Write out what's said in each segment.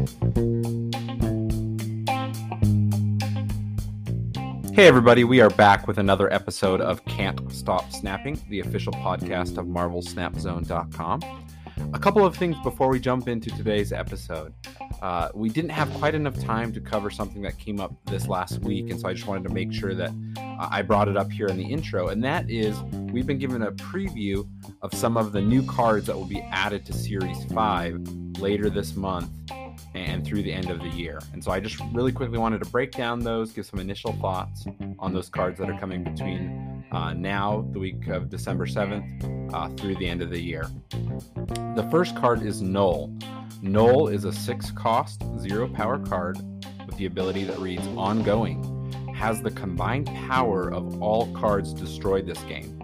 Hey, everybody, we are back with another episode of Can't Stop Snapping, the official podcast of MarvelSnapZone.com. A couple of things before we jump into today's episode. Uh, we didn't have quite enough time to cover something that came up this last week, and so I just wanted to make sure that uh, I brought it up here in the intro, and that is we've been given a preview of some of the new cards that will be added to Series 5 later this month and through the end of the year. And so I just really quickly wanted to break down those, give some initial thoughts on those cards that are coming between uh, now, the week of December 7th, uh, through the end of the year. The first card is Null. Null is a six cost, zero power card with the ability that reads Ongoing, has the combined power of all cards destroyed this game.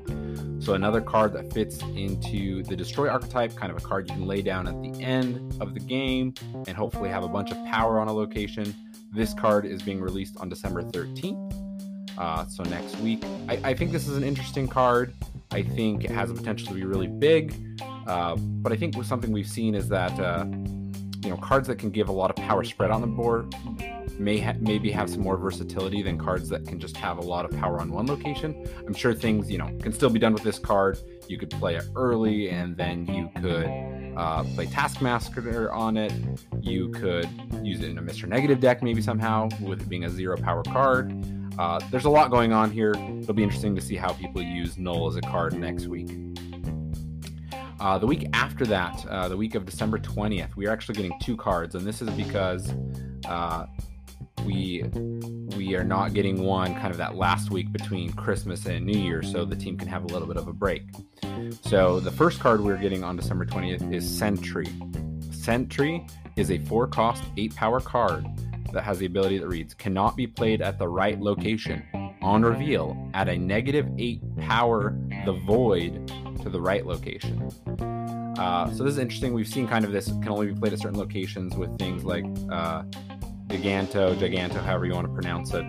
So another card that fits into the destroy archetype, kind of a card you can lay down at the end of the game and hopefully have a bunch of power on a location. This card is being released on December 13th. Uh, so next week. I, I, think this is an interesting card. I think it has the potential to be really big. Uh, but I think something we've seen is that uh, you know cards that can give a lot of power spread on the board may ha- maybe have some more versatility than cards that can just have a lot of power on one location. I'm sure things you know can still be done with this card. You could play it early, and then you could uh, play Taskmaster on it. You could use it in a Mr. Negative deck, maybe somehow, with it being a zero power card. Uh, there's a lot going on here. It'll be interesting to see how people use Null as a card next week. Uh, the week after that, uh, the week of December 20th, we are actually getting two cards, and this is because uh, we we are not getting one kind of that last week between Christmas and New Year, so the team can have a little bit of a break. So the first card we're getting on December 20th is Sentry. Sentry is a four cost, eight power card that has the ability that reads cannot be played at the right location. On reveal, add a negative eight power the void to the right location. Uh, so this is interesting. We've seen kind of this can only be played at certain locations with things like uh, Giganto, Giganto, however you want to pronounce it.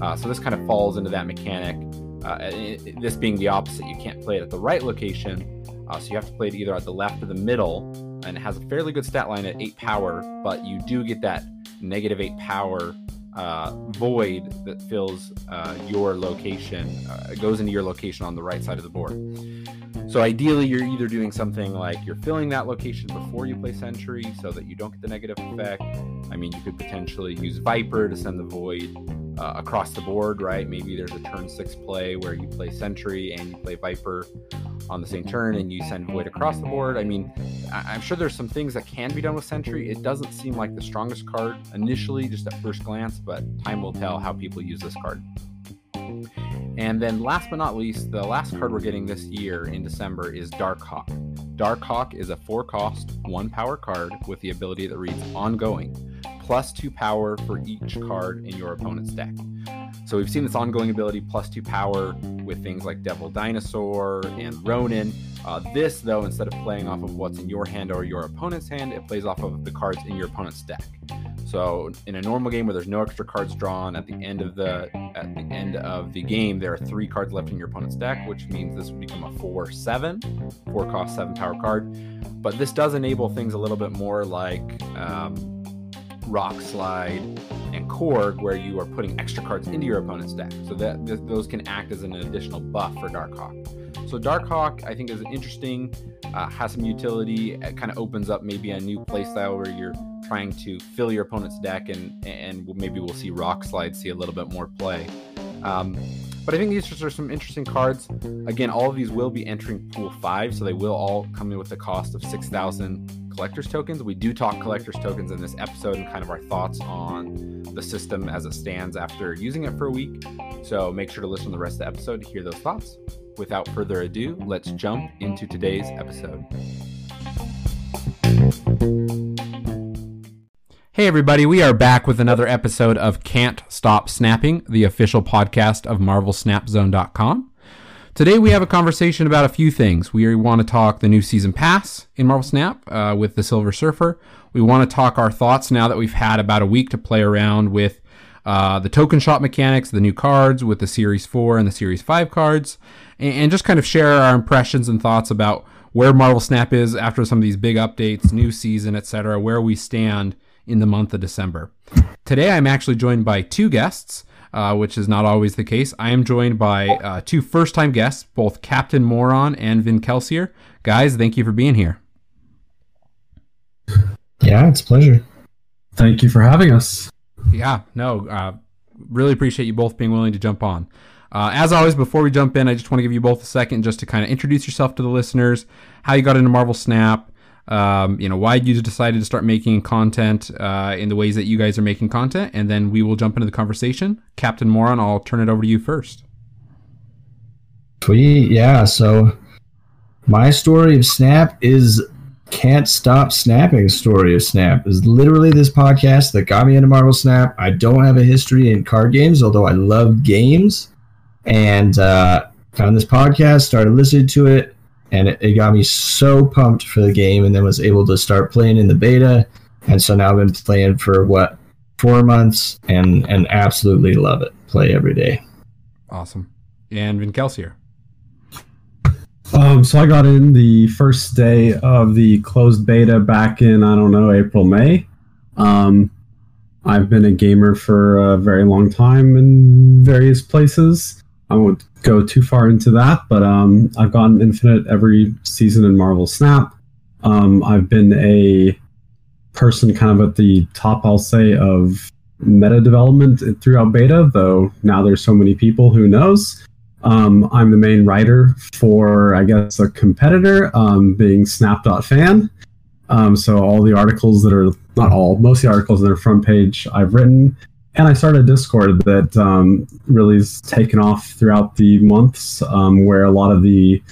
Uh, so this kind of falls into that mechanic. Uh, it, this being the opposite, you can't play it at the right location, uh, so you have to play it either at the left or the middle. And it has a fairly good stat line at eight power, but you do get that negative eight power uh, void that fills uh, your location, uh, goes into your location on the right side of the board. So ideally, you're either doing something like you're filling that location before you play Sentry so that you don't get the negative effect. I mean, you could potentially use Viper to send the void uh, across the board, right? Maybe there's a turn six play where you play Sentry and you play Viper on the same turn and you send Void across the board. I mean, I- am sure there's some things that can be done with Sentry. It doesn't seem like the strongest card initially, just at first glance, but time will tell how people use this card. And then last but not least, the last card we're getting this year in December is Darkhawk. Darkhawk is a four cost, one power card with the ability that reads ongoing, plus two power for each card in your opponent's deck. So we've seen this ongoing ability plus two power with things like Devil Dinosaur and Ronin. Uh, this, though, instead of playing off of what's in your hand or your opponent's hand, it plays off of the cards in your opponent's deck. So in a normal game where there's no extra cards drawn at the end of the at the end of the game, there are three cards left in your opponent's deck, which means this would become a four-seven, four cost seven power card. But this does enable things a little bit more like um, Rock Slide and Korg, where you are putting extra cards into your opponent's deck. So that th- those can act as an additional buff for Darkhawk. So Darkhawk, I think, is interesting, uh, has some utility. It kind of opens up maybe a new playstyle where you're trying to fill your opponent's deck, and and maybe we'll see Rock Slide see a little bit more play. Um, but I think these are some interesting cards. Again, all of these will be entering Pool 5, so they will all come in with a cost of 6,000 collector's tokens. We do talk collector's tokens in this episode and kind of our thoughts on the system as it stands after using it for a week. So make sure to listen to the rest of the episode to hear those thoughts. Without further ado, let's jump into today's episode. Hey, everybody, we are back with another episode of Can't Stop Snapping, the official podcast of MarvelSnapZone.com. Today we have a conversation about a few things. We want to talk the new season pass in Marvel Snap uh, with the Silver Surfer. We want to talk our thoughts now that we've had about a week to play around with uh, the token shop mechanics, the new cards with the Series 4 and the Series 5 cards, and, and just kind of share our impressions and thoughts about where Marvel Snap is after some of these big updates, new season, etc., where we stand in the month of December. Today, I'm actually joined by two guests, uh, which is not always the case. I am joined by uh, two first time guests, both Captain Moron and Vin Kelsier. Guys, thank you for being here. Yeah, it's a pleasure. Thank you for having us. Yeah, no, uh, really appreciate you both being willing to jump on. Uh, as always, before we jump in, I just want to give you both a second just to kind of introduce yourself to the listeners, how you got into Marvel Snap, um, you know, why you decided to start making content uh, in the ways that you guys are making content, and then we will jump into the conversation. Captain Moron, I'll turn it over to you first. Sweet, yeah. So my story of Snap is can't stop snapping story of snap is literally this podcast that got me into marvel snap i don't have a history in card games although i love games and uh, found this podcast started listening to it and it, it, got me so pumped for the game and then was able to start playing in the beta. And so now i've been playing for what four months and and absolutely love it. Play every day. Awesome. And vin kelsier um, so I got in the first day of the closed beta back in I don't know April May. Um, I've been a gamer for a very long time in various places. I won't go too far into that, but um, I've gotten Infinite every season in Marvel Snap. Um, I've been a person kind of at the top, I'll say, of meta development throughout beta, though now there's so many people, who knows? Um, I'm the main writer for, I guess, a competitor, um, being Snap.fan. Um, so all the articles that are not all, most of the articles that are front page I've written, and I started a Discord that um, really has taken off throughout the months, um, where a lot of the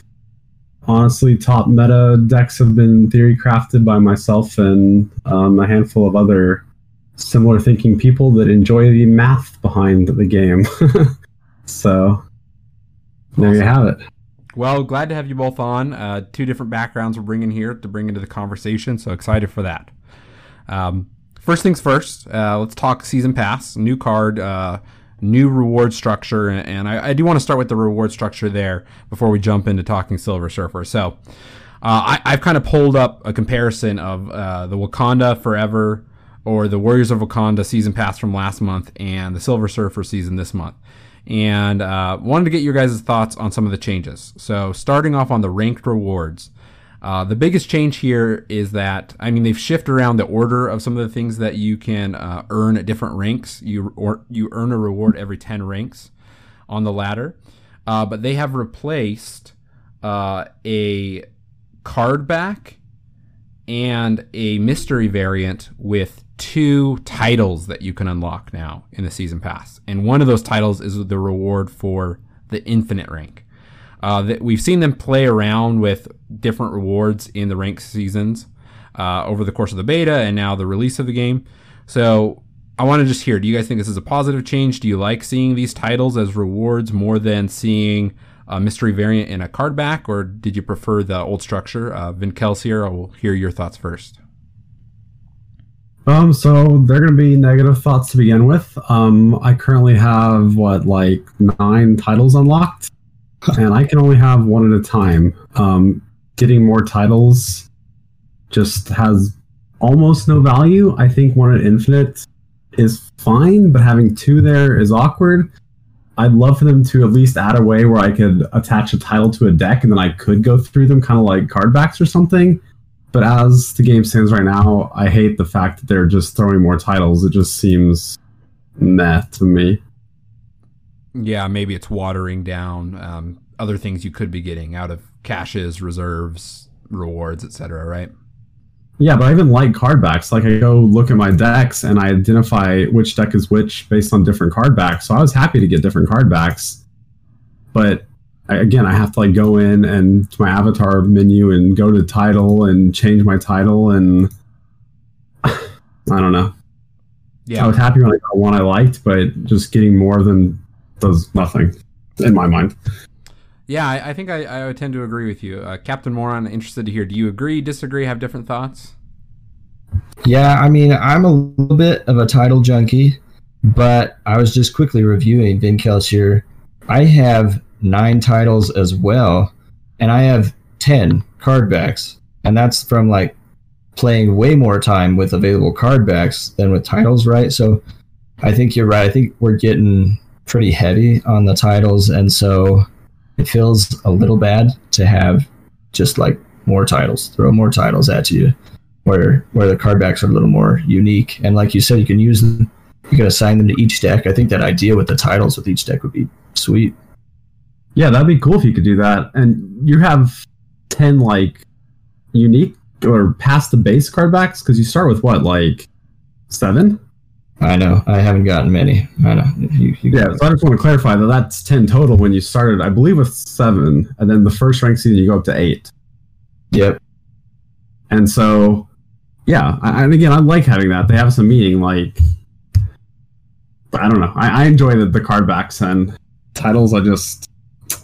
honestly top meta decks have been theory crafted by myself and um, a handful of other similar thinking people that enjoy the math behind the game. so there you have it. Well, glad to have you both on. Uh, two different backgrounds we're bringing here to bring into the conversation, so excited for that. Um, first things first, uh, let's talk season pass, new card, uh, new reward structure, and I, I do want to start with the reward structure there before we jump into talking Silver Surfer. So, uh, I, have kind of pulled up a comparison of uh, the Wakanda Forever or the Warriors of Wakanda season pass from last month and the Silver Surfer season this month and uh, wanted to get your guys' thoughts on some of the changes. So, starting off on the ranked rewards, uh, the biggest change here is that I mean they've shifted around the order of some of the things that you can uh, earn at different ranks. You or you earn a reward every ten ranks on the ladder, uh, but they have replaced uh, a card back and a mystery variant with two titles that you can unlock now in the season pass, and one of those titles is the reward for the infinite rank. Uh, that we've seen them play around with different rewards in the rank seasons uh, over the course of the beta and now the release of the game. So I want to just hear: Do you guys think this is a positive change? Do you like seeing these titles as rewards more than seeing a mystery variant in a card back, or did you prefer the old structure? Uh, Vin Kelsier, I will hear your thoughts first. Um, so they're going to be negative thoughts to begin with. Um, I currently have what like nine titles unlocked, and I can only have one at a time. Um, getting more titles just has almost no value. I think one at infinite is fine, but having two there is awkward. I'd love for them to at least add a way where I could attach a title to a deck and then I could go through them kind of like card backs or something. But as the game stands right now, I hate the fact that they're just throwing more titles. It just seems meh to me. Yeah, maybe it's watering down um, other things you could be getting out of caches, reserves, rewards, etc. Right? Yeah, but I even like card backs. Like I go look at my decks and I identify which deck is which based on different card backs. So I was happy to get different card backs. But again, I have to like go in and to my avatar menu and go to title and change my title and I don't know. Yeah, I was happy when I got one I liked, but just getting more of them does nothing in my mind. Yeah, I, I think I, I, would tend to agree with you, uh, Captain Moron. Interested to hear. Do you agree, disagree, have different thoughts? Yeah, I mean, I'm a little bit of a title junkie, but I was just quickly reviewing Vin Kelsier. I have nine titles as well, and I have ten card backs, and that's from like playing way more time with available card backs than with titles, right? So I think you're right. I think we're getting pretty heavy on the titles, and so it feels a little bad to have just like more titles, throw more titles at you, where where the card backs are a little more unique. And like you said, you can use them, you can assign them to each deck. I think that idea with the titles with each deck would be sweet. Yeah, that'd be cool if you could do that. And you have ten like unique or past the base card backs because you start with what like seven. I know. I haven't gotten many. I know. You, you yeah, so I just want to clarify that that's 10 total when you started, I believe, with seven. And then the first rank season, you go up to eight. Yep. And so, yeah. I, and again, I like having that. They have some meaning. Like, I don't know. I, I enjoy the, the card backs and titles. I just,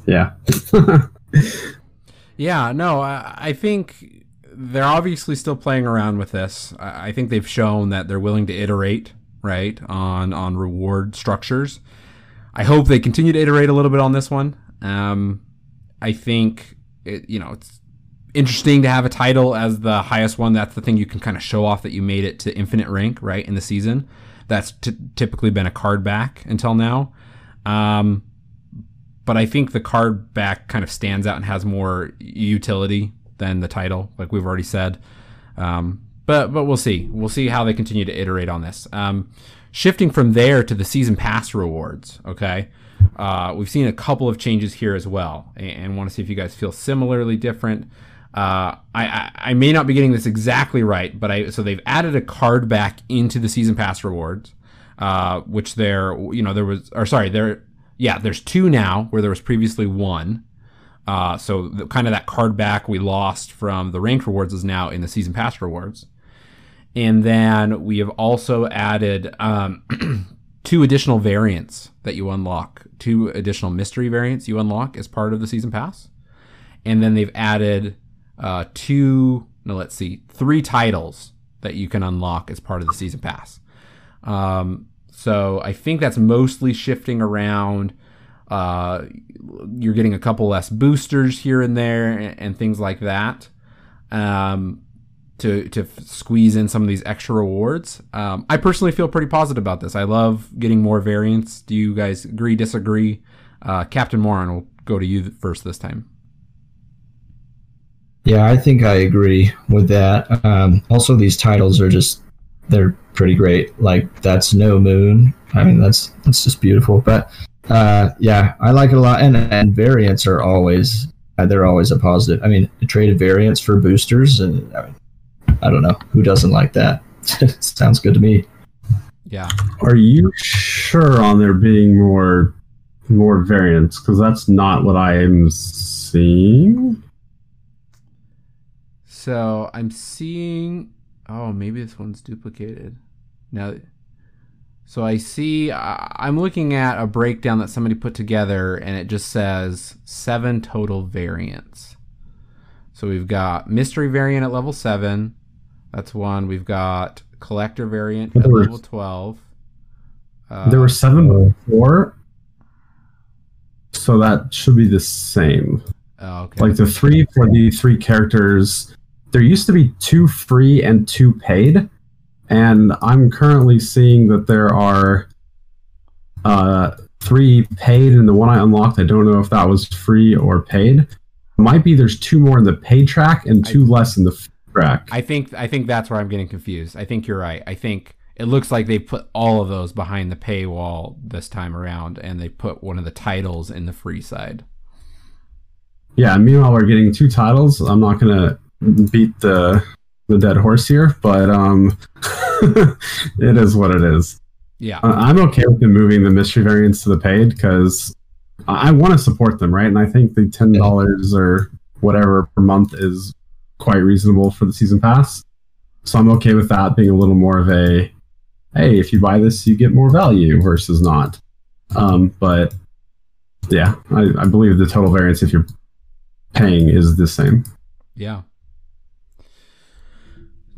yeah. yeah, no, I, I think they're obviously still playing around with this. I think they've shown that they're willing to iterate right on on reward structures. I hope they continue to iterate a little bit on this one. Um, I think it, you know it's interesting to have a title as the highest one. That's the thing you can kind of show off that you made it to infinite rank right in the season. That's t- typically been a card back until now. Um, but I think the card back kind of stands out and has more utility than the title, like we've already said. Um, but but we'll see. We'll see how they continue to iterate on this. Um, shifting from there to the season pass rewards. Okay, uh, we've seen a couple of changes here as well, and, and want to see if you guys feel similarly different. Uh, I, I, I may not be getting this exactly right, but I so they've added a card back into the season pass rewards, uh, which there you know there was or sorry there yeah there's two now where there was previously one. Uh, so the, kind of that card back we lost from the ranked rewards is now in the season pass rewards. And then we have also added um, two additional variants that you unlock, two additional mystery variants you unlock as part of the season pass. And then they've added uh, two, no, let's see, three titles that you can unlock as part of the season pass. Um, so I think that's mostly shifting around. Uh, you're getting a couple less boosters here and there and, and things like that. Um, to to squeeze in some of these extra rewards. Um, I personally feel pretty positive about this. I love getting more variants. Do you guys agree? Disagree? Uh, Captain Moron will go to you first this time. Yeah, I think I agree with that. Um, also, these titles are just they're pretty great. Like that's no moon. I mean, that's that's just beautiful. But uh, yeah, I like it a lot. And and variants are always they're always a positive. I mean, traded variants for boosters, and I mean, I don't know who doesn't like that. Sounds good to me. Yeah. Are you sure on there being more more variants? Because that's not what I am seeing. So I'm seeing. Oh, maybe this one's duplicated. Now, so I see. I'm looking at a breakdown that somebody put together, and it just says seven total variants. So we've got mystery variant at level seven, that's one. We've got collector variant at level twelve. Uh, there were seven before, so that should be the same. Oh, okay. Like the three for the three characters. There used to be two free and two paid, and I'm currently seeing that there are uh, three paid, and the one I unlocked, I don't know if that was free or paid. Might be there's two more in the paid track and two I, less in the I think I think that's where I'm getting confused. I think you're right. I think it looks like they put all of those behind the paywall this time around, and they put one of the titles in the free side. Yeah. Meanwhile, we're getting two titles. I'm not gonna beat the the dead horse here, but um, it is what it is. Yeah, I'm okay with them moving the mystery variants to the paid because I want to support them, right? And I think the ten dollars or whatever per month is quite reasonable for the season pass. So I'm okay with that being a little more of a hey, if you buy this, you get more value versus not. Um, but yeah, I, I believe the total variance if you're paying is the same. Yeah.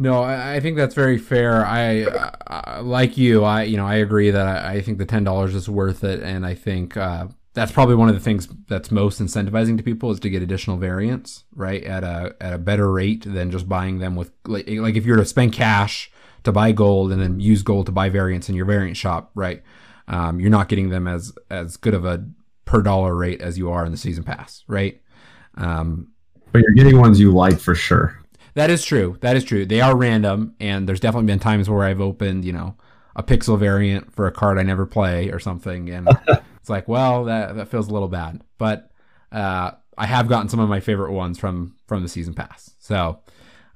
No, I, think that's very fair. I, I, like you. I you know I agree that I, I think the ten dollars is worth it, and I think uh, that's probably one of the things that's most incentivizing to people is to get additional variants, right? At a at a better rate than just buying them with like, like if you were to spend cash to buy gold and then use gold to buy variants in your variant shop, right? Um, you're not getting them as as good of a per dollar rate as you are in the season pass, right? Um, but you're getting ones you like for sure. That is true. That is true. They are random, and there's definitely been times where I've opened, you know, a pixel variant for a card I never play or something, and it's like, well, that that feels a little bad. But uh, I have gotten some of my favorite ones from from the season pass. So,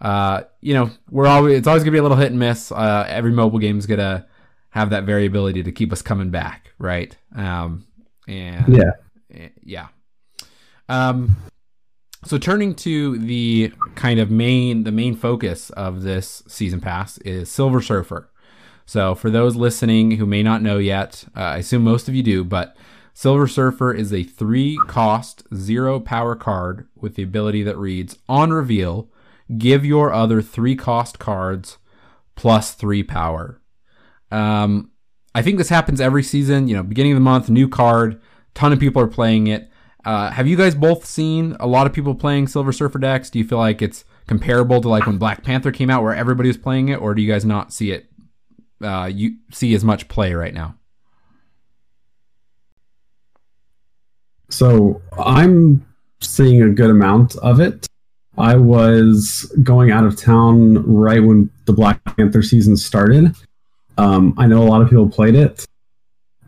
uh, you know, we're always it's always gonna be a little hit and miss. Uh, every mobile game is gonna have that variability to keep us coming back, right? Um, and yeah, eh, yeah. Um, so turning to the kind of main the main focus of this season pass is Silver Surfer. So for those listening who may not know yet, uh, I assume most of you do, but Silver Surfer is a three cost, zero power card with the ability that reads on reveal, give your other three cost cards plus three power. Um, I think this happens every season. You know, beginning of the month, new card, ton of people are playing it. Uh, have you guys both seen a lot of people playing Silver Surfer decks? Do you feel like it's comparable to like when Black Panther came out, where everybody was playing it, or do you guys not see it? Uh, you see as much play right now? So I'm seeing a good amount of it. I was going out of town right when the Black Panther season started. Um, I know a lot of people played it.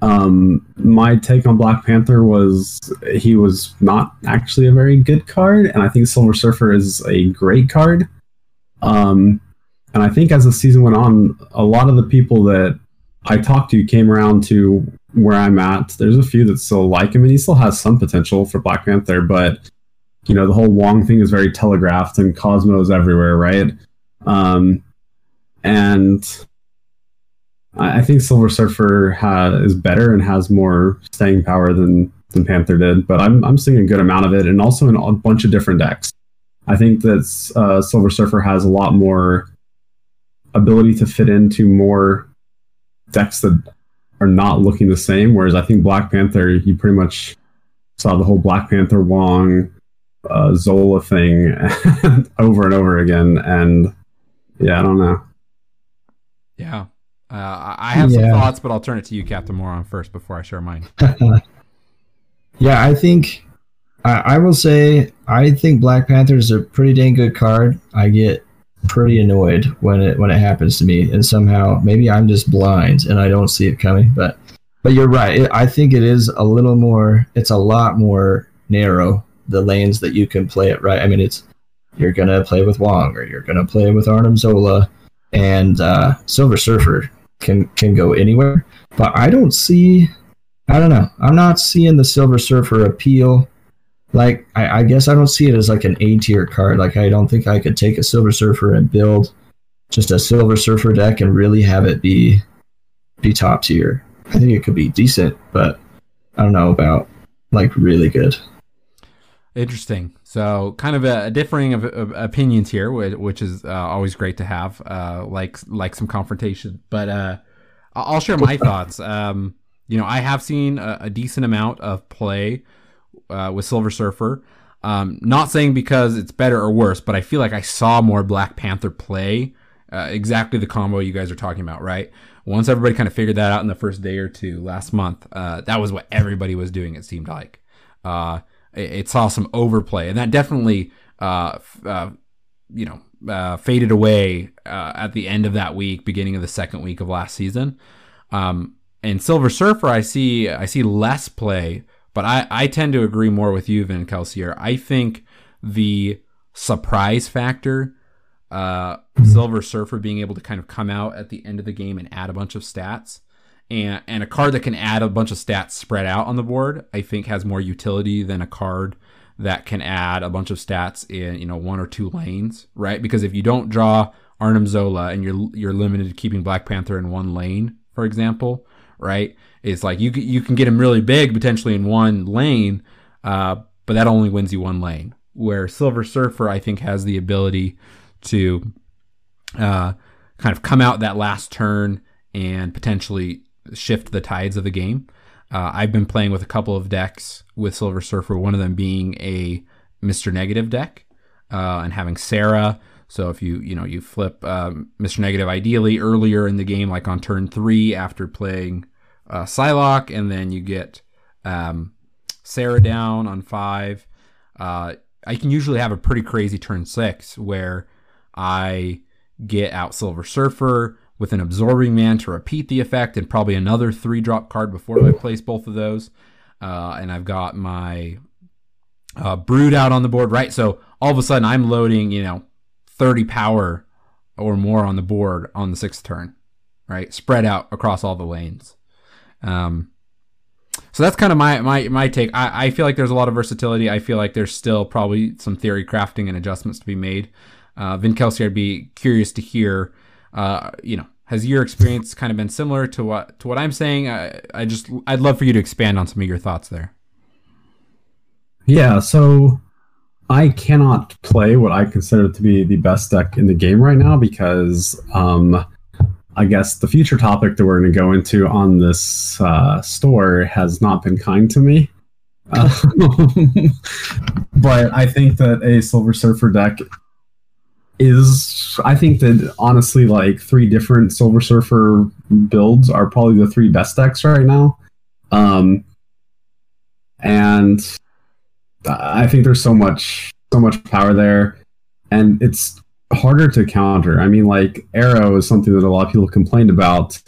Um, my take on Black Panther was he was not actually a very good card, and I think Silver Surfer is a great card. Um, and I think as the season went on, a lot of the people that I talked to came around to where I'm at. There's a few that still like him, and he still has some potential for Black Panther, but you know the whole Wong thing is very telegraphed, and Cosmo's everywhere, right? Um, and I think Silver Surfer ha- is better and has more staying power than than Panther did, but I'm I'm seeing a good amount of it, and also in a bunch of different decks. I think that uh, Silver Surfer has a lot more ability to fit into more decks that are not looking the same. Whereas I think Black Panther, you pretty much saw the whole Black Panther Wong uh, Zola thing over and over again, and yeah, I don't know. Yeah. Uh, I have some yeah. thoughts, but I'll turn it to you, Captain Moron, first before I share mine. yeah, I think I, I, will say I think Black Panther is a pretty dang good card. I get pretty annoyed when it when it happens to me, and somehow maybe I'm just blind and I don't see it coming. But but you're right. It, I think it is a little more. It's a lot more narrow the lanes that you can play it right. I mean, it's you're gonna play with Wong or you're gonna play with Arnim Zola and uh, Silver Surfer can can go anywhere. But I don't see. I don't know. I'm not seeing the Silver Surfer appeal. Like I, I guess I don't see it as like an A tier card. Like I don't think I could take a Silver Surfer and build just a Silver Surfer deck and really have it be be top tier. I think it could be decent, but I don't know about like really good. Interesting. So, kind of a, a differing of, of, opinions here, which is uh, always great to have, uh, like like some confrontation. But uh, I'll share my thoughts. Um, you know, I have seen a, a decent amount of play uh, with Silver Surfer. Um, not saying because it's better or worse, but I feel like I saw more Black Panther play. Uh, exactly the combo you guys are talking about, right? Once everybody kind of figured that out in the first day or two last month, uh, that was what everybody was doing. It seemed like it, saw some overplay, and that definitely, uh, uh, you know, uh, faded away uh, at the end of that week, beginning of the second week of last season. Um, and Silver Surfer, I see, I see less play, but I, I tend to agree more with you Vin Kelsier. I think the surprise factor, uh, Silver Surfer being able to kind of come out at the end of the game and add a bunch of stats and and a card that can add a bunch of stats spread out on the board i think has more utility than a card that can add a bunch of stats in you know one or two lanes right? Because if you don't draw arnim zola and you're you're limited to keeping black panther in one lane for example right it's like you you can get him really big potentially in one lane uh, but that only wins you one lane where silver surfer i think has the ability to uh, kind of come out that last turn and potentially shift the tides of the game. Uh, I've been playing with a couple of decks with Silver Surfer, one of them being a Mr. Negative deck, uh, and having Sera. So if you you know you flip um, Mr. Negative ideally earlier in the game, like on turn three after playing uh, Psylocke, and then you get um, Sera down on five. Uh, I can usually have a pretty crazy turn six where I get out Silver Surfer with an Absorbing Man to repeat the effect, and probably another three drop card before I place both of those. Uh, and I've got my uh, Brood out on the board, right? So all of a sudden I'm loading, you know, 30 power or more on the board on the sixth turn, right? Spread out across all the lanes. Um, so that's kind of my my my take. I, I feel like there's a lot of versatility. I feel like there's still probably some theory crafting and adjustments to be made. Uh, Vin Kelsier, I'd be curious to hear. Uh, you know, has your experience kind of been similar to what to what I'm saying? I, I just I'd love for you to expand on some of your thoughts there. Yeah, so I cannot play what I consider to be the best deck in the game right now because um, I guess the future topic that we're going to go into on this uh, store has not been kind to me. Uh, but I think that a Silver Surfer deck is, I think that honestly, like three different Silver Surfer builds are probably the three best decks right now. Um, and I think there's so much, so much power there, and it's harder to counter. I mean, like Aero is something that a lot of people complained about,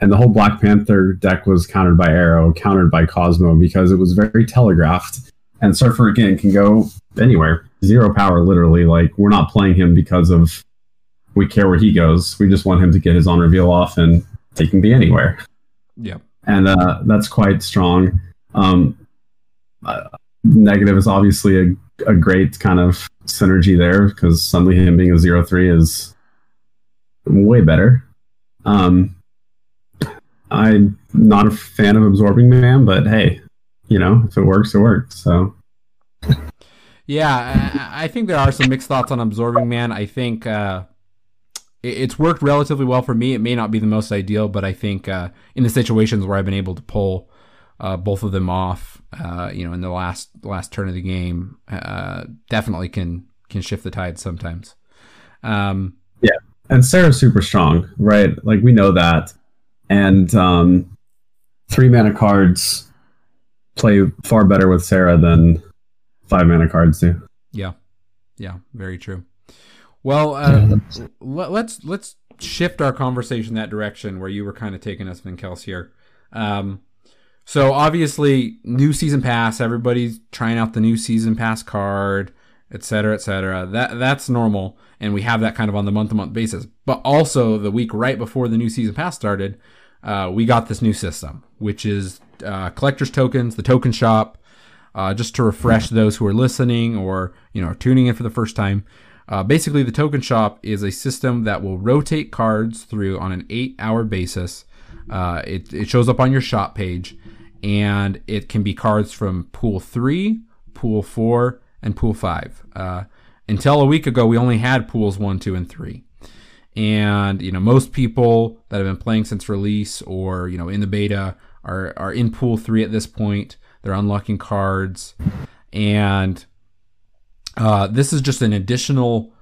and the whole Black Panther deck was countered by Aero, countered by Cosmo because it was very telegraphed. And Surfer again can go anywhere, zero power, literally. Like we're not playing him because of we care where he goes. We just want him to get his on reveal off, and he can be anywhere. Yeah, and uh, that's quite strong. Um, uh, negative is obviously a, a great kind of synergy there because suddenly him being a zero three is way better. Um, I'm not a fan of absorbing man, but hey, you know if it works, it works. So. Yeah, I, think there are some mixed thoughts on absorbing man. I think uh, it's worked relatively well for me. It may not be the most ideal, but I think uh, in the situations where I've been able to pull uh, both of them off, uh, you know, in the last last turn of the game, uh, definitely can can shift the tide sometimes. Um, yeah, and Sera's super strong, right? Like we know that, and um, three mana cards play far better with Sera than five mana cards do. Yeah, yeah, very true. Well, uh, let's let's shift our conversation that direction where you were kind of taking us, Vin here. Um, so obviously, new season pass. Everybody's trying out the new season pass card, et cetera, et cetera. That that's normal, and we have that kind of on the month to month basis. But also, the week right before the new season pass started, uh, we got this new system, which is uh, collectors tokens, the token shop. Uh, just to refresh those who are listening or you know tuning in for the first time. Uh, basically, the token shop is a system that will rotate cards through on an eight-hour basis. Uh, it, it shows up on your shop page and it can be cards from pool three, pool four, and pool five. Uh, until a week ago, we only had pools one, two, and three. And you know, most people that have been playing since release or you know in the beta are are in pool three at this point. They're unlocking cards, and uh, this is just an additional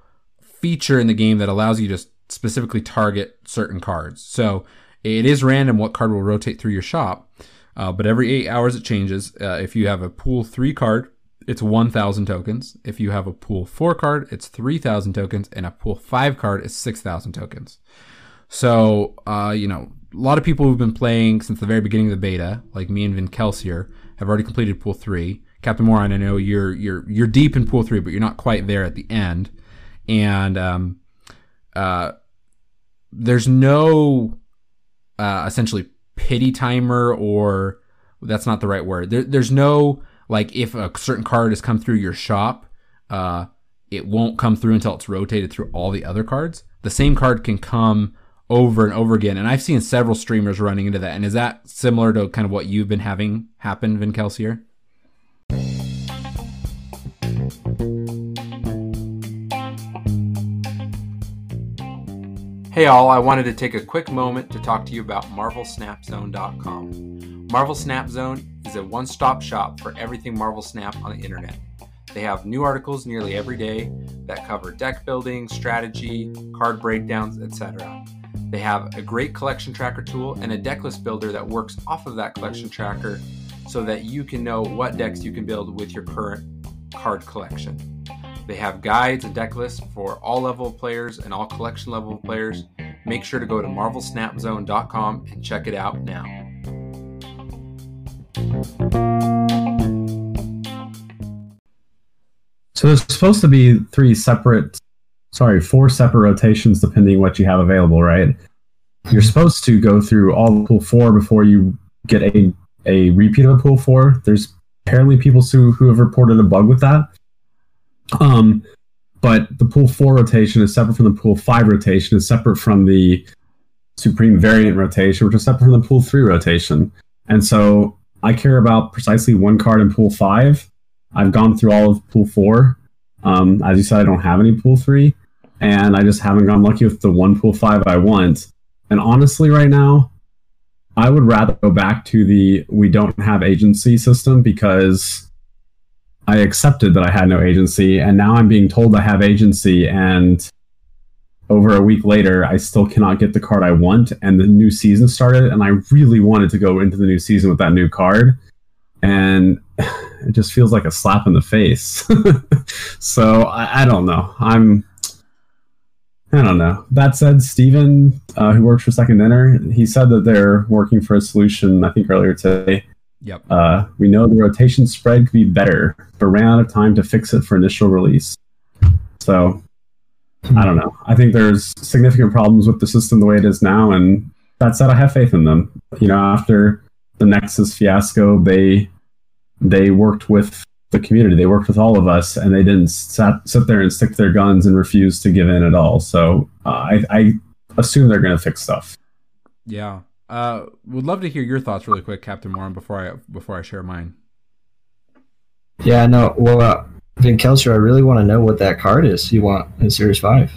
feature in the game that allows you to specifically target certain cards. So it is random what card will rotate through your shop, uh, but every eight hours it changes. Uh, if you have a pool three card, it's 1,000 tokens. If you have a pool four card, it's 3,000 tokens. And a pool five card is 6,000 tokens. So, uh, you know, a lot of people who've been playing since the very beginning of the beta, like me and Vin Kelsier, have already completed pool three. Captain Moron, I know you're you're you're deep in pool three, but you're not quite there at the end. And um, uh, there's no uh, essentially pity timer or that's not the right word. There, there's no like if a certain card has come through your shop, uh, it won't come through until it's rotated through all the other cards. The same card can come over and over again, and I've seen several streamers running into that. And is that similar to kind of what you've been having happen, Vin Kelsier? Hey all, I wanted to take a quick moment to talk to you about MarvelSnapZone.com. Marvel Snap Zone is a one stop shop for everything Marvel Snap on the internet. They have new articles nearly every day that cover deck building, strategy, card breakdowns, etc. They have a great collection tracker tool and a deck list builder that works off of that collection tracker so that you can know what decks you can build with your current card collection. They have guides and deck lists for all level of players and all collection level of players. Make sure to go to marvelsnapzone.com and check it out now. So there's supposed to be three separate, sorry, four separate rotations depending what you have available, right? You're mm-hmm. supposed to go through all the pool four before you get a, a repeat of a pool four. There's apparently people who, who have reported a bug with that. Um, but the pool four rotation is separate from the pool five rotation, is separate from the supreme variant rotation, which is separate from the pool three rotation. And so I care about precisely one card in pool five. I've gone through all of pool four. Um, as you said, I don't have any pool three, and I just haven't gone lucky with the one pool five I want. And honestly, right now, I would rather go back to the we don't have agency system because I accepted that I had no agency, and now I'm being told I have agency, and over a week later, I still cannot get the card I want, and the new season started, and I really wanted to go into the new season with that new card, and it just feels like a slap in the face. so I, I, don't know. I'm. I don't know. That said, Steven, uh, who works for Second Dinner, he said that they're working for a solution. I think earlier today Yep. Uh, we know the rotation spread could be better, but ran out of time to fix it for initial release. So, I don't know. I think there's significant problems with the system the way it is now, and that said, I have faith in them. You know, after the Nexus fiasco, they they worked with the community. They worked with all of us, and they didn't sat, sit there and stick their guns and refuse to give in at all. So, uh, I, I assume they're going to fix stuff. Yeah, uh, would love to hear your thoughts really quick, Captain Moron, before I before I share mine. Yeah, no. Well, uh, Vin Kelsier, I really want to know what that card is you want in Series Five.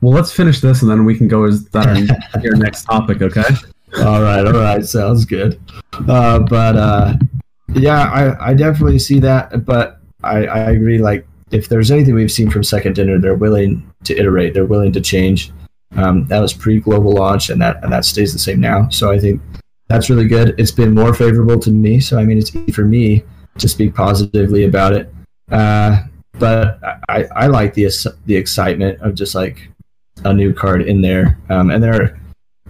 Well, let's finish this and then we can go as that your next topic. Okay. all right. All right. Sounds good. Uh, but uh, yeah, I I definitely see that. But I I agree. Like, if there's anything we've seen from Second Dinner, they're willing to iterate. They're willing to change. Um, that was pre-global launch, and that and that stays the same now. So I think that's really good. It's been more favorable to me, so I mean, it's easy for me to speak positively about it. Uh, but I, I like the the excitement of just like a new card in there, um, and there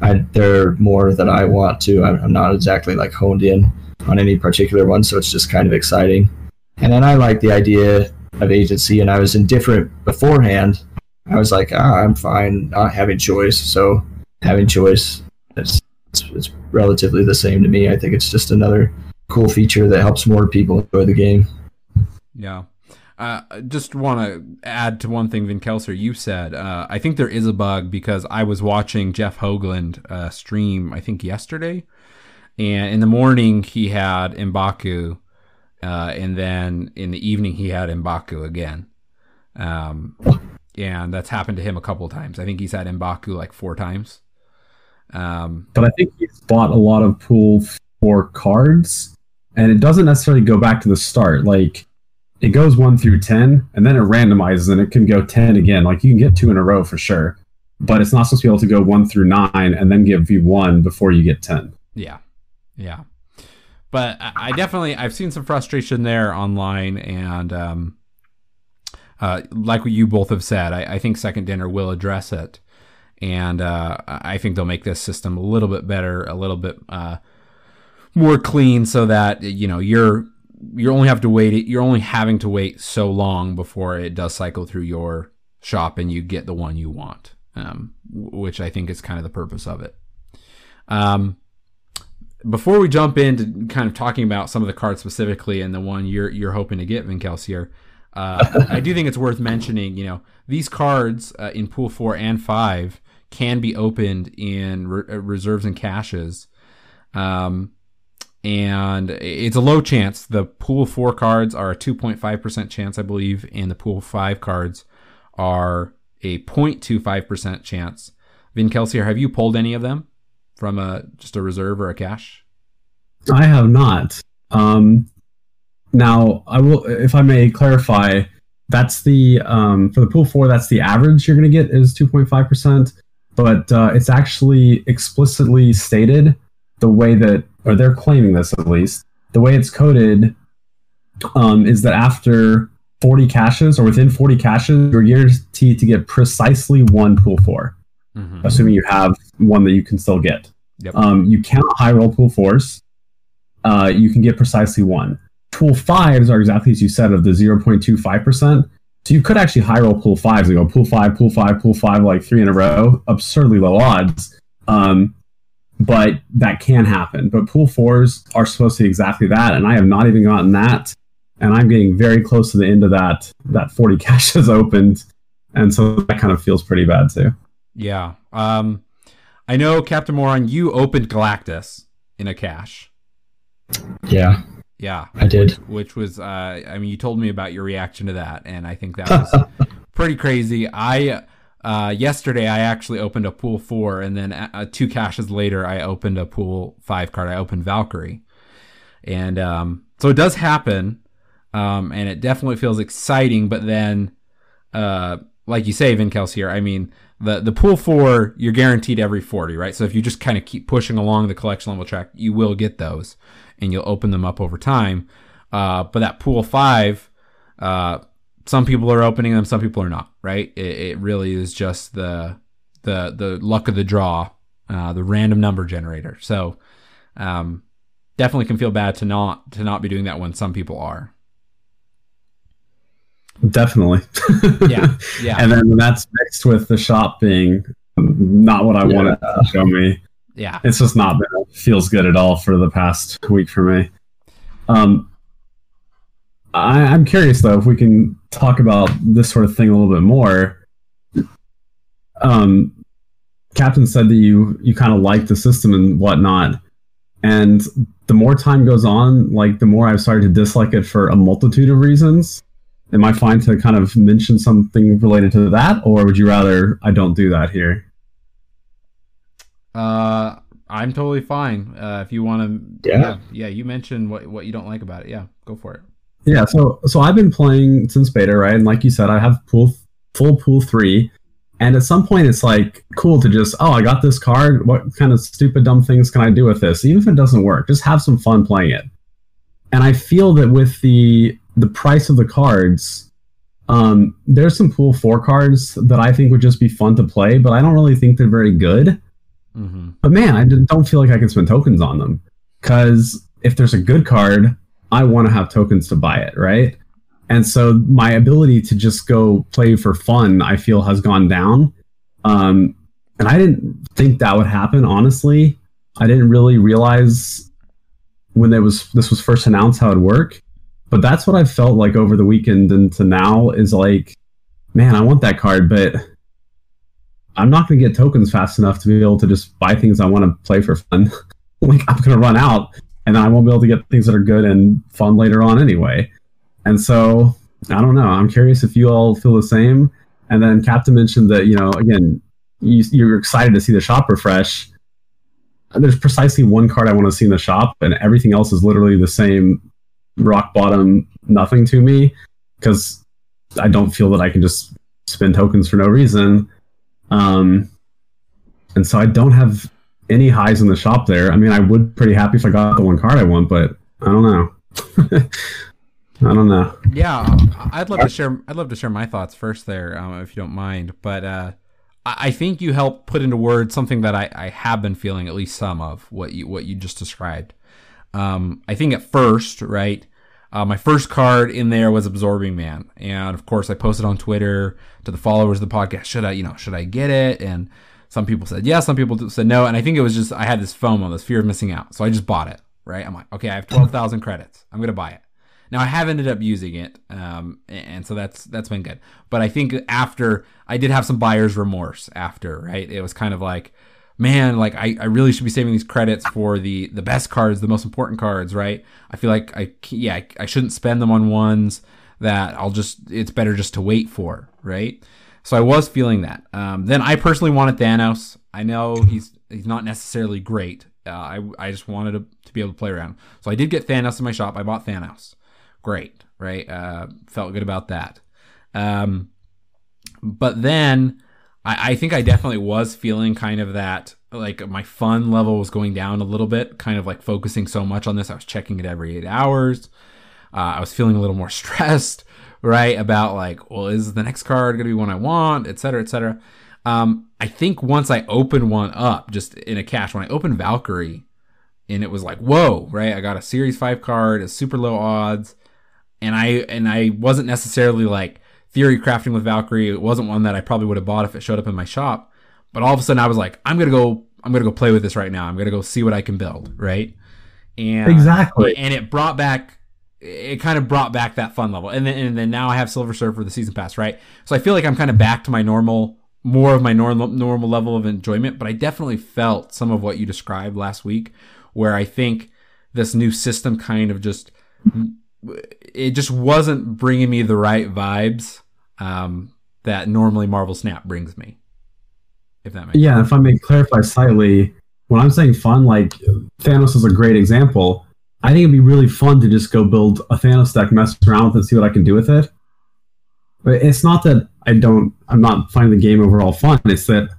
I, there are more that I want to. I'm, I'm not exactly like honed in on any particular one, so it's just kind of exciting. And then I like the idea of agency, and I was indifferent beforehand I was like, ah, I'm fine not having choice. So having choice, it's, it's, it's relatively the same to me. I think it's just another cool feature that helps more people enjoy the game. Yeah. Uh, just want to add to one thing, Vin Kelsier, you said. Uh, I think there is a bug because I was watching Jeff Hoogland uh, stream, I think yesterday, and in the morning he had Mbaku, uh, and then in the evening he had Mbaku again. Um, and that's happened to him a couple of times. I think he's had Mbaku like four times. Um, but I think he's bought a lot of pool for cards, and it doesn't necessarily go back to the start. Like it goes one through ten, and then it randomizes, and it can go ten again. Like you can get two in a row for sure, but it's not supposed to be able to go one through nine and then give you one before you get ten. Yeah, yeah. But I definitely I've seen some frustration there online, and um, uh, like what you both have said, I, I, think Second Dinner will address it, and uh, I think they'll make this system a little bit better, a little bit uh, more clean, so that you know you're you only have to wait. You're only having to wait so long before it does cycle through your shop and you get the one you want, um, which I think is kind of the purpose of it. Um, before we jump into kind of talking about some of the cards specifically and the one you're you're hoping to get, Vin Kelsier, uh, I do think it's worth mentioning. You know, these cards uh, in pool four and five can be opened in re- uh, reserves and caches, um, and it's a low chance. The pool four cards are a two point five percent chance, I believe, and the pool five cards are a 0.25% chance. Vin Kelsier, have you pulled any of them from a just a reserve or a cache? I have not. Um, now, I will, if I may clarify, that's the um, for the pool four. That's the average you're going to get is 2.5 percent, but uh, it's actually explicitly stated the way that, or they're claiming this at least, the way it's coded um, is that after 40 caches or within 40 caches, you're guaranteed to get precisely one pool 4 Mm-hmm. assuming you have one that you can still get. Yep. Um, you count high roll pool fours, uh, you can get precisely one. Pool fives are exactly as you said of the 0.25%. So you could actually high roll pool fives and go pool five, pool five, pool five, like three in a row, absurdly low odds. Um, but that can happen. But pool fours are supposed to be exactly that, and I have not even gotten that. And I'm getting very close to the end of that. That 40 caches opened, and so that kind of feels pretty bad too. Yeah. Um, I know, Captain Moron, you opened Galactus in a cache. Yeah, Yeah. I did. Which was, uh, I mean, you told me about your reaction to that, and I think that was pretty crazy. I, uh, yesterday, I actually opened a pool four, and then uh, two caches later, I opened a pool five card. I opened Valkyrie. And um, so it does happen, um, and it definitely feels exciting, but then, uh, like you say, Vin here, I mean, the the pool four you're guaranteed every 40 right so if you just kind of keep pushing along the collection level track you will get those and you'll open them up over time. Uh, but that pool five uh, some people are opening them some people are not right? It, it really is just the the the luck of the draw uh, the random number generator. So um, definitely can feel bad to not to not be doing that when some people are. Definitely. yeah yeah. And then that's mixed with the shop being not what I Yeah. wanted to show me, yeah it's just not been feels good at all for the past week for me. Um, I, I'm curious though if we can talk about this sort of thing a little bit more. Um, Captain said that you you kind of like the system and whatnot, and the more time goes on, like the more I've started to dislike it for a multitude of reasons. Am I fine to kind of mention something related to that, or would you rather I don't do that here? Uh, I'm totally fine. Uh, if you want to, Yeah. yeah, You mentioned what what you don't like about it. Yeah, go for it. Yeah, so so I've been playing since beta, right? And like you said, I have pool full pool three, and at some point it's like cool to just oh I got this card. What kind of stupid dumb things can I do with this? Even if it doesn't work, just have some fun playing it. And I feel that with the the price of the cards, um, there's some pool four cards that I think would just be fun to play, but I don't really think they're very good. Mm-hmm. But man, I don't feel like I can spend tokens on them because if there's a good card, I want to have tokens to buy it, right? And so my ability to just go play for fun, I feel, has gone down. Um, and I didn't think that would happen. Honestly, I didn't really realize when there was this was first announced how it'd work. But that's what I felt like over the weekend and to now is like, man, I want that card, but I'm not going to get tokens fast enough to be able to just buy things I want to play for fun. like I'm going to run out, and I won't be able to get things that are good and fun later on anyway. And so I don't know. I'm curious if you all feel the same. And then Captain mentioned that you know again you, you're excited to see the shop refresh. There's precisely one card I want to see in the shop, and everything else is literally the same rock bottom nothing to me because I don't feel that I can just spend tokens for no reason. Um, and so I don't have any highs in the shop there. I mean, I would pretty happy if I got the one card I want, but I don't know. I don't know. Yeah, I'd love to share. I'd love to share my thoughts first there, um, if you don't mind. But uh, I I think you helped put into words something that I, I have been feeling, at least some of what you what you just described. Um, I think at first, right, uh, my first card in there was Absorbing Man, and of course I posted on Twitter to the followers of the podcast. Should I, you know, should I get it? And some people said yes, some people said no, and I think it was just I had this FOMO, this fear of missing out, so I just bought it. Right, I'm like, okay, I have twelve thousand credits, I'm gonna buy it. Now I have ended up using it, um, and so that's that's been good. But I think after I did have some buyer's remorse after, right? It was kind of like, man, like I, I really should be saving these credits for the the best cards, the most important cards, right? I feel like I yeah I, shouldn't spend them on ones that I'll just it's better just to wait for, right? So I was feeling that. Um, then I personally wanted Thanos. I know he's he's not necessarily great. Uh, I I just wanted to, to be able to play around. So I did get Thanos in my shop. I bought Thanos. Great, right? Uh, felt good about that. Um, but then I, I think I definitely was feeling kind of that like my fun level was going down a little bit, kind of like focusing so much on this. I was checking it every eight hours. Uh, I was feeling a little more stressed, right? About like, well, is the next card going to be one I want, et cetera, et cetera. Um, I think once I opened one up, just in a cache, when I opened Valkyrie, and it was like, whoa, right? I got a Series Five card, a super low odds, and I and I wasn't necessarily like theory crafting with Valkyrie. It wasn't one that I probably would have bought if it showed up in my shop. But all of a sudden, I was like, I'm gonna go, I'm gonna go play with this right now. I'm gonna go see what I can build, right? And exactly, and it brought back it kind of brought back that fun level. And then and then now I have Silver Surfer the season pass, right? So I feel like I'm kind of back to my normal more of my normal normal level of enjoyment, but I definitely felt some of what you described last week where I think this new system kind of just it just wasn't bringing me the right vibes um, that normally Marvel Snap brings me. If that makes yeah, sense. if I may clarify slightly, when I'm saying fun, like Thanos is a great example. I think it'd be really fun to just go build a Thanos deck, mess around with it, see what I can do with it. But it's not that I don't, I'm not finding the game overall fun. It's that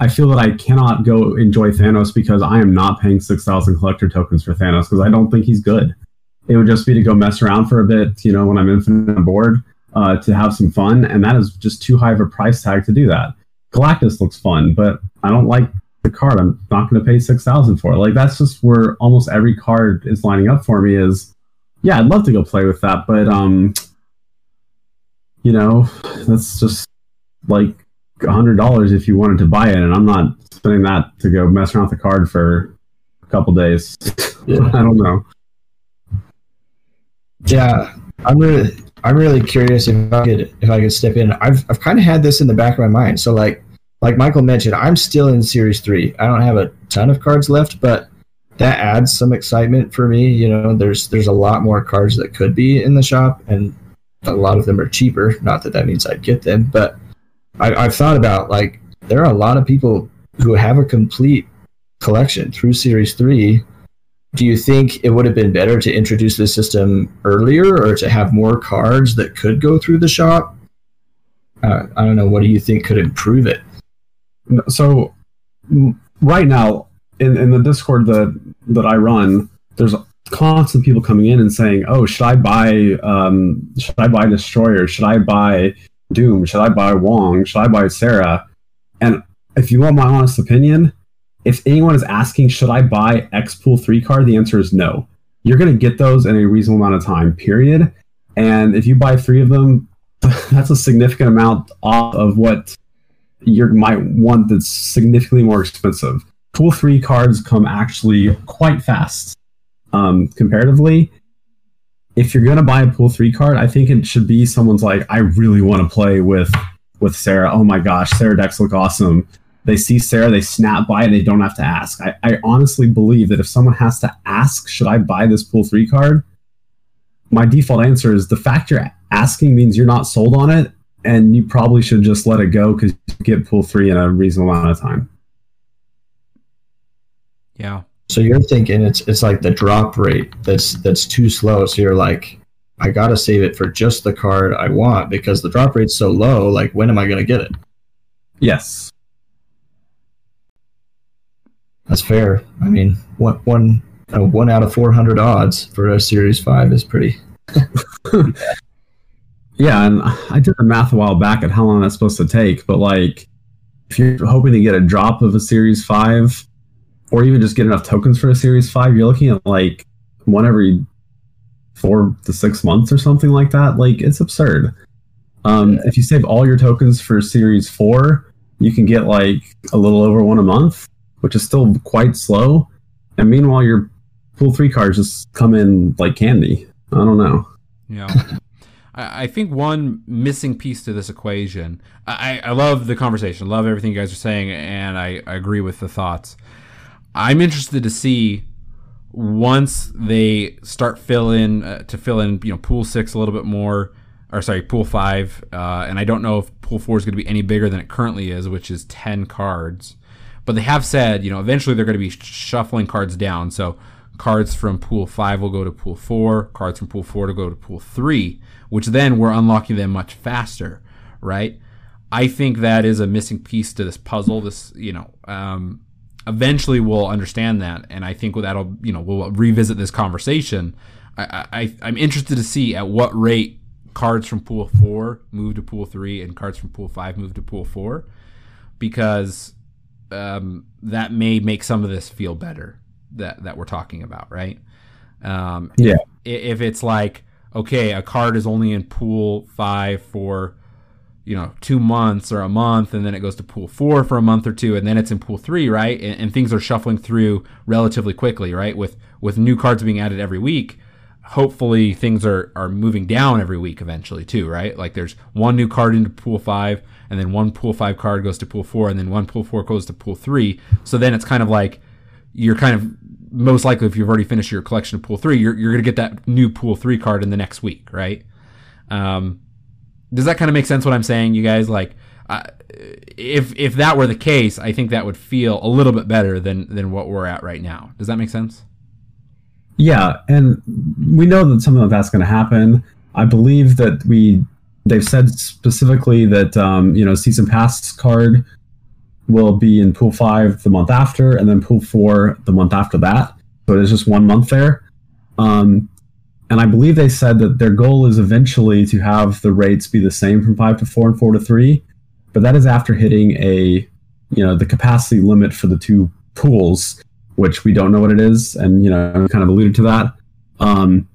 I feel that I cannot go enjoy Thanos because I am not paying 6,000 collector tokens for Thanos because I don't think he's good. It would just be to go mess around for a bit, you know, when I'm infinite bored, uh, to have some fun. And that is just too high of a price tag to do that. Galactus looks fun, but I don't like the card. I'm not going to pay 6,000 for it. Like, that's just where almost every card is lining up for me is, yeah, I'd love to go play with that, but, um, you know, that's just like hundred dollars if you wanted to buy it, and I'm not spending that to go mess around with the card for a couple days. Yeah. I don't know. Yeah, I'm really, I'm really curious if I could, if I could step in. I've, I've kind of had this in the back of my mind. So like, like Michael mentioned, I'm still in Series Three. I don't have a ton of cards left, but that adds some excitement for me. You know, there's, there's a lot more cards that could be in the shop, and a lot of them are cheaper. Not that that means I'd get them, but I, I've thought about like there are a lot of people who have a complete collection through Series Three do you think it would have been better to introduce the system earlier or to have more cards that could go through the shop? Uh, I don't know. What do you think could improve it? So right now in, in the Discord that that I run, there's constant people coming in and saying, "Oh, should I buy um, should I buy Destroyer? Should I buy Doom? Should I buy Wong? Should I buy Sera?" And if you want my honest opinion, if anyone is asking, should I buy X Pool 3 card? The answer is no. You're going to get those in a reasonable amount of time, period. And if you buy three of them, that's a significant amount off of what you might want that's significantly more expensive. Pool 3 cards come actually quite fast um, comparatively. If you're going to buy a Pool 3 card, I think it should be someone's like, I really want to play with with Sera. Oh my gosh, Sera decks look awesome they see Sera, they snap by and they don't have to ask. I, I honestly believe that if someone has to ask, should I buy this pool three card? My default answer is the fact you're asking means you're not sold on it, and you probably should just let it go because you get pool three in a reasonable amount of time. Yeah. So you're thinking it's it's like the drop rate that's that's too slow. So you're like, I gotta save it for just the card I want because the drop rate's so low. Like, when am I gonna get it? Yes. That's fair. I mean, one one uh, one out of four hundred odds for a Series Five is pretty. yeah, and I did the math a while back at how long that's supposed to take, but like, if you're hoping to get a drop of a Series Five, or even just get enough tokens for a Series Five, you're looking at like one every four to six months or something like that. Like, it's absurd. Um, yeah. If you save all your tokens for Series Four, you can get like a little over one a month which is still quite slow. And meanwhile, your pool three cards just come in like candy. I don't know. Yeah. I think one missing piece to this equation. I, I love the conversation, love everything you guys are saying, and I, I agree with the thoughts. I'm interested to see once they start fill in uh, to fill in, you know, pool six a little bit more. or sorry, pool five, uh, and I don't know if pool four is going to be any bigger than it currently is, which is ten cards. But they have said, you know, eventually they're going to be shuffling cards down. So cards from pool five will go to pool four, cards from pool four to go to pool three, which then we're unlocking them much faster, right? I think that is a missing piece to this puzzle. This, you know, um, eventually we'll understand that, and I think that'll, you know, we'll revisit this conversation. I, I, I'm interested to see at what rate cards from pool four move to pool three and cards from pool five move to pool four, because um, that may make some of this feel better that that we're talking about, right? Um, Yeah. If, if it's like okay, a card is only in pool five for you know two months or a month, and then it goes to pool four for a month or two, and then it's in pool three, right? And, and things are shuffling through relatively quickly, right? With with new cards being added every week, hopefully things are are moving down every week eventually too, right? Like there's one new card into pool five, and then one pool five card goes to pool four, and then one pool four goes to pool three. So then it's kind of like you're kind of most likely if you've already finished your collection of pool three, you're you're gonna get that new pool three card in the next week, right? Um, does that kind of make sense? What I'm saying, you guys like. Uh, if if that were the case, I think that would feel a little bit better than than what we're at right now. Does that make sense? Yeah, and we know that something like that's going to happen. I believe that we they've said specifically that um, you know season pass card will be in pool five the month after, and then pool four the month after that. So it is just one month there. Um, and I believe they said that their goal is eventually to have the rates be the same from five to four and four to three, but that is after hitting a you know the capacity limit for the two pools which we don't know what it is, and you know, kind of alluded to that. Um,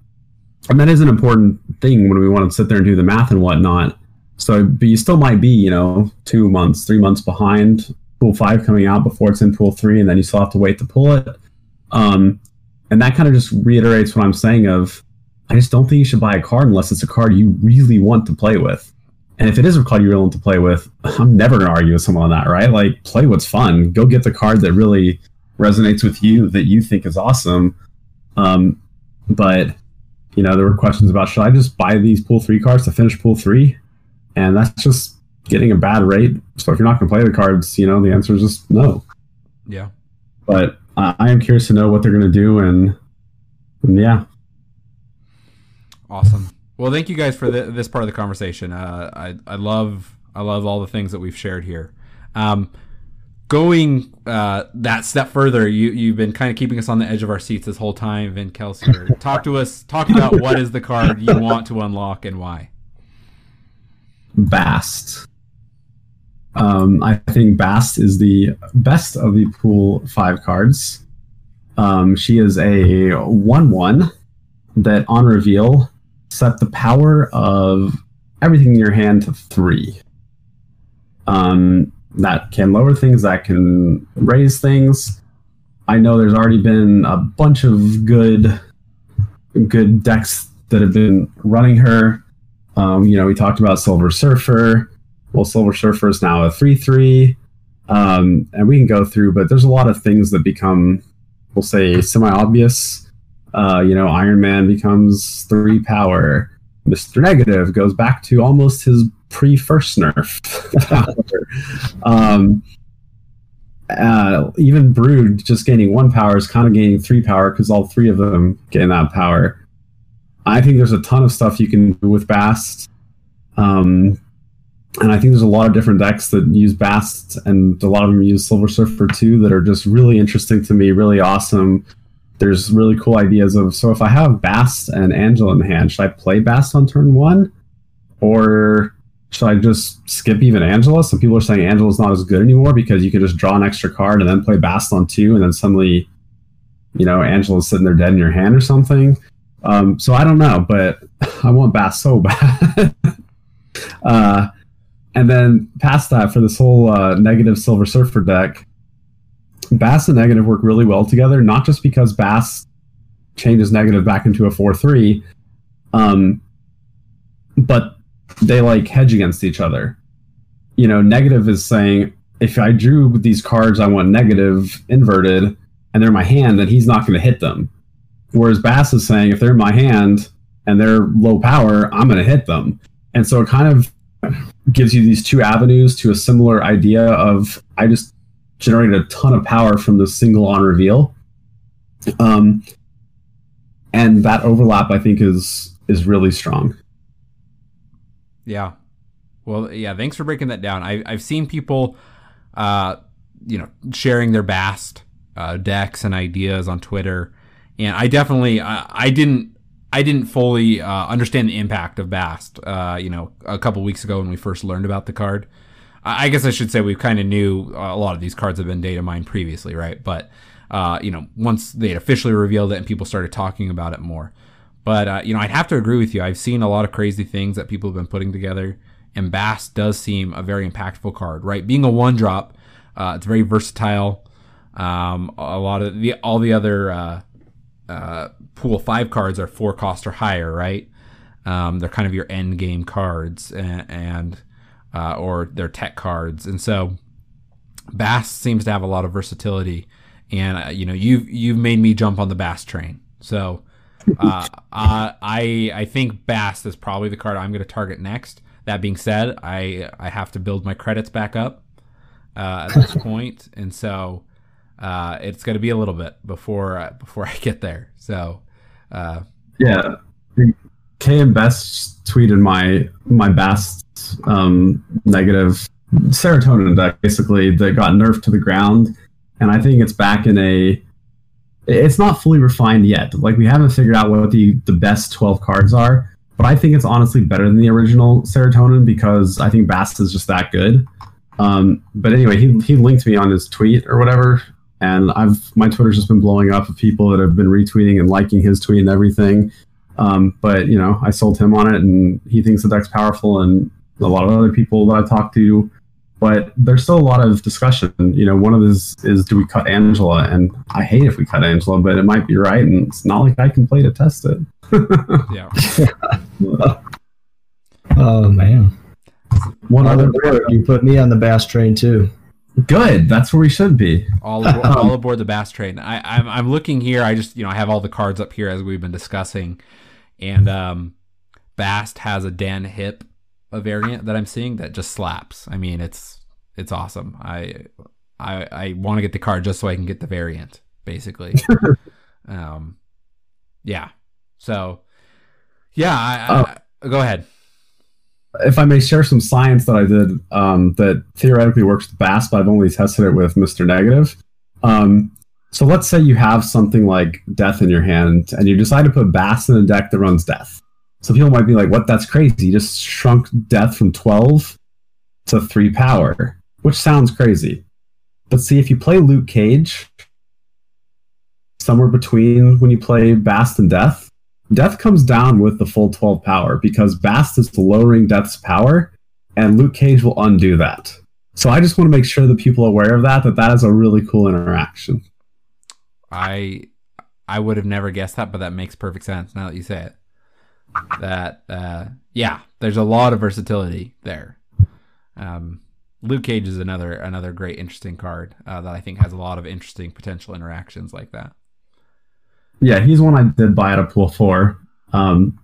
and that is an important thing when we want to sit there and do the math and whatnot. So, but you still might be, you know, two months, three months behind pool five coming out before it's in pool three, and then you still have to wait to pull it. Um, and that kind of just reiterates what I'm saying of, I just don't think you should buy a card unless it's a card you really want to play with. And if it is a card you really want to play with, I'm never going to argue with someone on that, right? Like, play what's fun. Go get the card that really resonates with you that you think is awesome. Um, but you know, there were questions about should I just buy these pool three cards to finish pool three, and that's just getting a bad rate. So if you're not going to play the cards, you know, the answer is just no. Yeah. But I I am curious to know what they're going to do, and, and yeah, Awesome. Well, thank you guys for the, this part of the conversation. Uh, I I love I love all the things that we've shared here. Um, going uh, that step further, you you've been kind of keeping us on the edge of our seats this whole time, Vin Kelsier. talk to us. Talk about what is the card you want to unlock and why. Bast. Um, I think Bast is the best of the pool five cards. Um, she is a one-one that on reveal set the power of everything in your hand to three. Um, that can lower things, that can raise things. I know there's already been a bunch of good, good decks that have been running her. Um, you know, we talked about Silver Surfer. Well, Silver Surfer is now a three-three, um, and we can go through. But there's a lot of things that become, we'll say, semi-obvious. Uh, you know, Iron Man becomes three power. Mister Negative goes back to almost his pre-first nerf power. um, uh, even Brood just gaining one power is kind of gaining three power because all three of them gain that power. I think there's a ton of stuff you can do with Bast. Um, and I think there's a lot of different decks that use Bast, and a lot of them use Silver Surfer too, that are just really interesting to me, really awesome. There's really cool ideas of so if I have Bast and Angela in hand, should I play Bast on turn one? Or should I just skip even Angela? Some people are saying Angela's not as good anymore because you can just draw an extra card and then play Bast on two, and then suddenly, you know, Angela's sitting there dead in your hand or something. Um, so I don't know, but I want Bast so bad. uh, and then past that, for this whole uh, negative Silver Surfer deck, Bast and negative work really well together. Not just because Bast changes negative back into a four three, um, but they like hedge against each other. You know, negative is saying if I drew these cards, I want negative inverted, and they're in my hand, then he's not going to hit them. Whereas Bast is saying if they're in my hand and they're low power, I'm going to hit them. and so it kind of gives you these two avenues to a similar idea of I just generated a ton of power from this single on reveal. Um, and that overlap I think is is really strong. Yeah. Well, yeah. Thanks for breaking that down. I, I've seen people, uh, you know, sharing their Bast uh, decks and ideas on Twitter, and I definitely, I, I didn't, I didn't fully uh, understand the impact of Bast. Uh, you know, a couple weeks ago when we first learned about the card. I guess I should say we kind of knew uh, a lot of these cards have been data mined previously, right? But uh, you know, once they officially revealed it and people started talking about it more. But uh, you know, I'd have to agree with you. I've seen a lot of crazy things that people have been putting together, and Bast does seem a very impactful card, right? Being a one drop, uh, it's very versatile. Um, a lot of the all the other uh, uh, pool five cards are four cost or higher, right? Um, they're kind of your end game cards, and, and uh, or they're tech cards, and so Bast seems to have a lot of versatility. And uh, you know, you've you've made me jump on the Bast train, so. Uh, uh, I I think Bast is probably the card I'm going to target next. That being said, I I have to build my credits back up uh, at this point, and so uh, it's going to be a little bit before before I get there. So yeah, K and Best tweeted my my Bast um, negative serotonin deck basically that got nerfed to the ground, and I think it's back in a it's not fully refined yet. Like we haven't figured out what the the best 12 cards are, but I think it's honestly better than the original serotonin because I think Bast is just that good. Um, but anyway, he he linked me on his tweet or whatever, and I've my Twitter's just been blowing up of people that have been retweeting and liking his tweet and everything. Um, but you know, I sold him on it, and he thinks the deck's powerful, and a lot of other people that I talked to but there's still a lot of discussion. You know, one of these is do we cut Angela? And I hate if we cut Angela, but it might be right, and it's not like I can play to test it. yeah. oh man. One All other aboard. You put me on the Bast train too. good. That's where we should be. all aboard, all aboard the Bast train. I, I'm I'm looking here. I just you know I have all the cards up here as we've been discussing, and um, Bast has a Dan Hipp a variant that I'm seeing that just slaps. I mean, it's it's awesome. I I I want to get the card just so I can get the variant, basically. um, yeah. So, yeah. I, I, go ahead. If I may share some science that I did um, that theoretically works with Bast, but I've only tested it with Mr. Negative. Um, so let's say you have something like Death in your hand, and you decide to put Bast in a deck that runs Death. So people might be like, "What? That's crazy! You just shrunk Death from twelve to three power," which sounds crazy. But see, if you play Luke Cage, somewhere between when you play Bast and Death, Death comes down with the full twelve power because Bast is lowering Death's power, and Luke Cage will undo that. So I just want to make sure that people are aware of that. That that is a really cool interaction. I I would have never guessed that, but that makes perfect sense now that you say it that uh, yeah, there's a lot of versatility there. Um, Luke Cage is another another great interesting card uh, that I think has a lot of interesting potential interactions like that. Yeah, he's one I did buy at a pool for, um,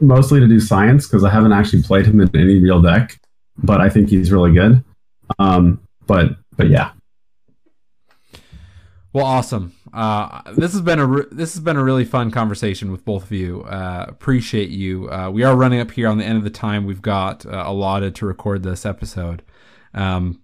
mostly to do science because I haven't actually played him in any real deck, but I think he's really good. Um, but but yeah, well, awesome. Uh, this has been a re- this has been a really fun conversation with both of you. Uh, appreciate you. Uh, we are running up here on the end of the time we've got uh, allotted to record this episode. Um,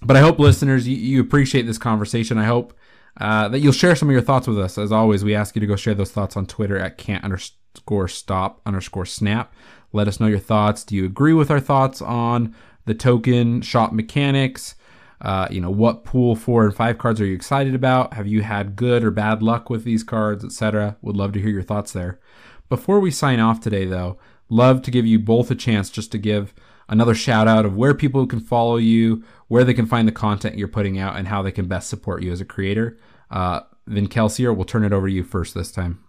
but I hope listeners you, you appreciate this conversation. I hope uh, that you'll share some of your thoughts with us. As always, we ask you to go share those thoughts on Twitter at can't underscore stop underscore snap. Let us know your thoughts. Do you agree with our thoughts on the token shop mechanics? Uh, you know, what pool four and five cards are you excited about? Have you had good or bad luck with these cards, etc.? Would love to hear your thoughts there. Before we sign off today, though, love to give you both a chance just to give another shout out of where people can follow you, where they can find the content you're putting out, and how they can best support you as a creator. Uh, Vin Kelsier, we'll turn it over to you first this time.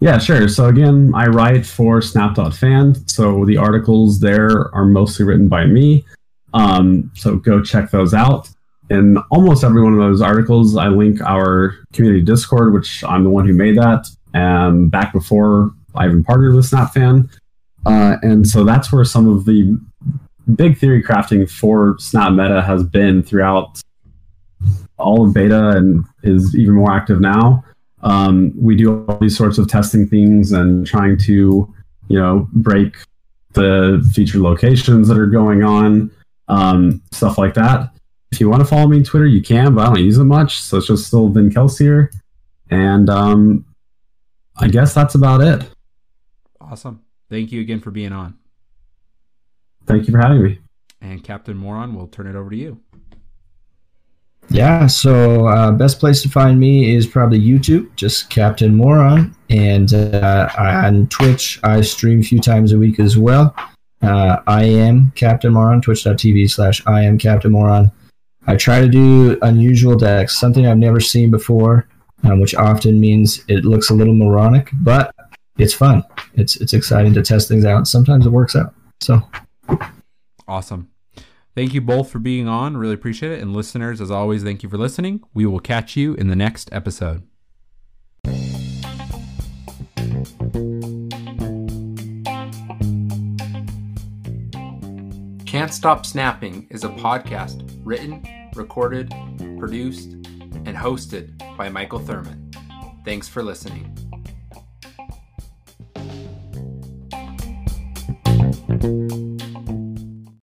Yeah, sure. So again, I write for Snap.fan. So the articles there are mostly written by me. Um, so go check those out. In almost every one of those articles, I link our community Discord, which I'm the one who made that. And back before I even partnered with SnapFan, Uh, and so that's where some of the big theory crafting for Snap Meta has been throughout all of beta and is even more active now. Um, we do all these sorts of testing things and trying to, you know, break the feature locations that are going on, um, stuff like that. If you want to follow me on Twitter, you can, but I don't use it much, so it's just still Vin Kelsier. And um, I guess that's about it. Awesome. Thank you again for being on. Thank you for having me. And Captain Moron, we'll turn it over to you. Yeah, so uh, best place to find me is probably YouTube, just Captain Moron, and uh, on Twitch I stream a few times a week as well. Uh, I am Captain Moron, twitch.tv slash I am Captain Moron. I try to do unusual decks, something I've never seen before, um, which often means it looks a little moronic, but it's fun. It's it's exciting to test things out. Sometimes it works out. So awesome. Thank you both for being on. Really appreciate it. And listeners, as always, thank you for listening. We will catch you in the next episode. Can't Stop Snapping is a podcast written, recorded, produced, and hosted by Michael Thurman. Thanks for listening. Thank you.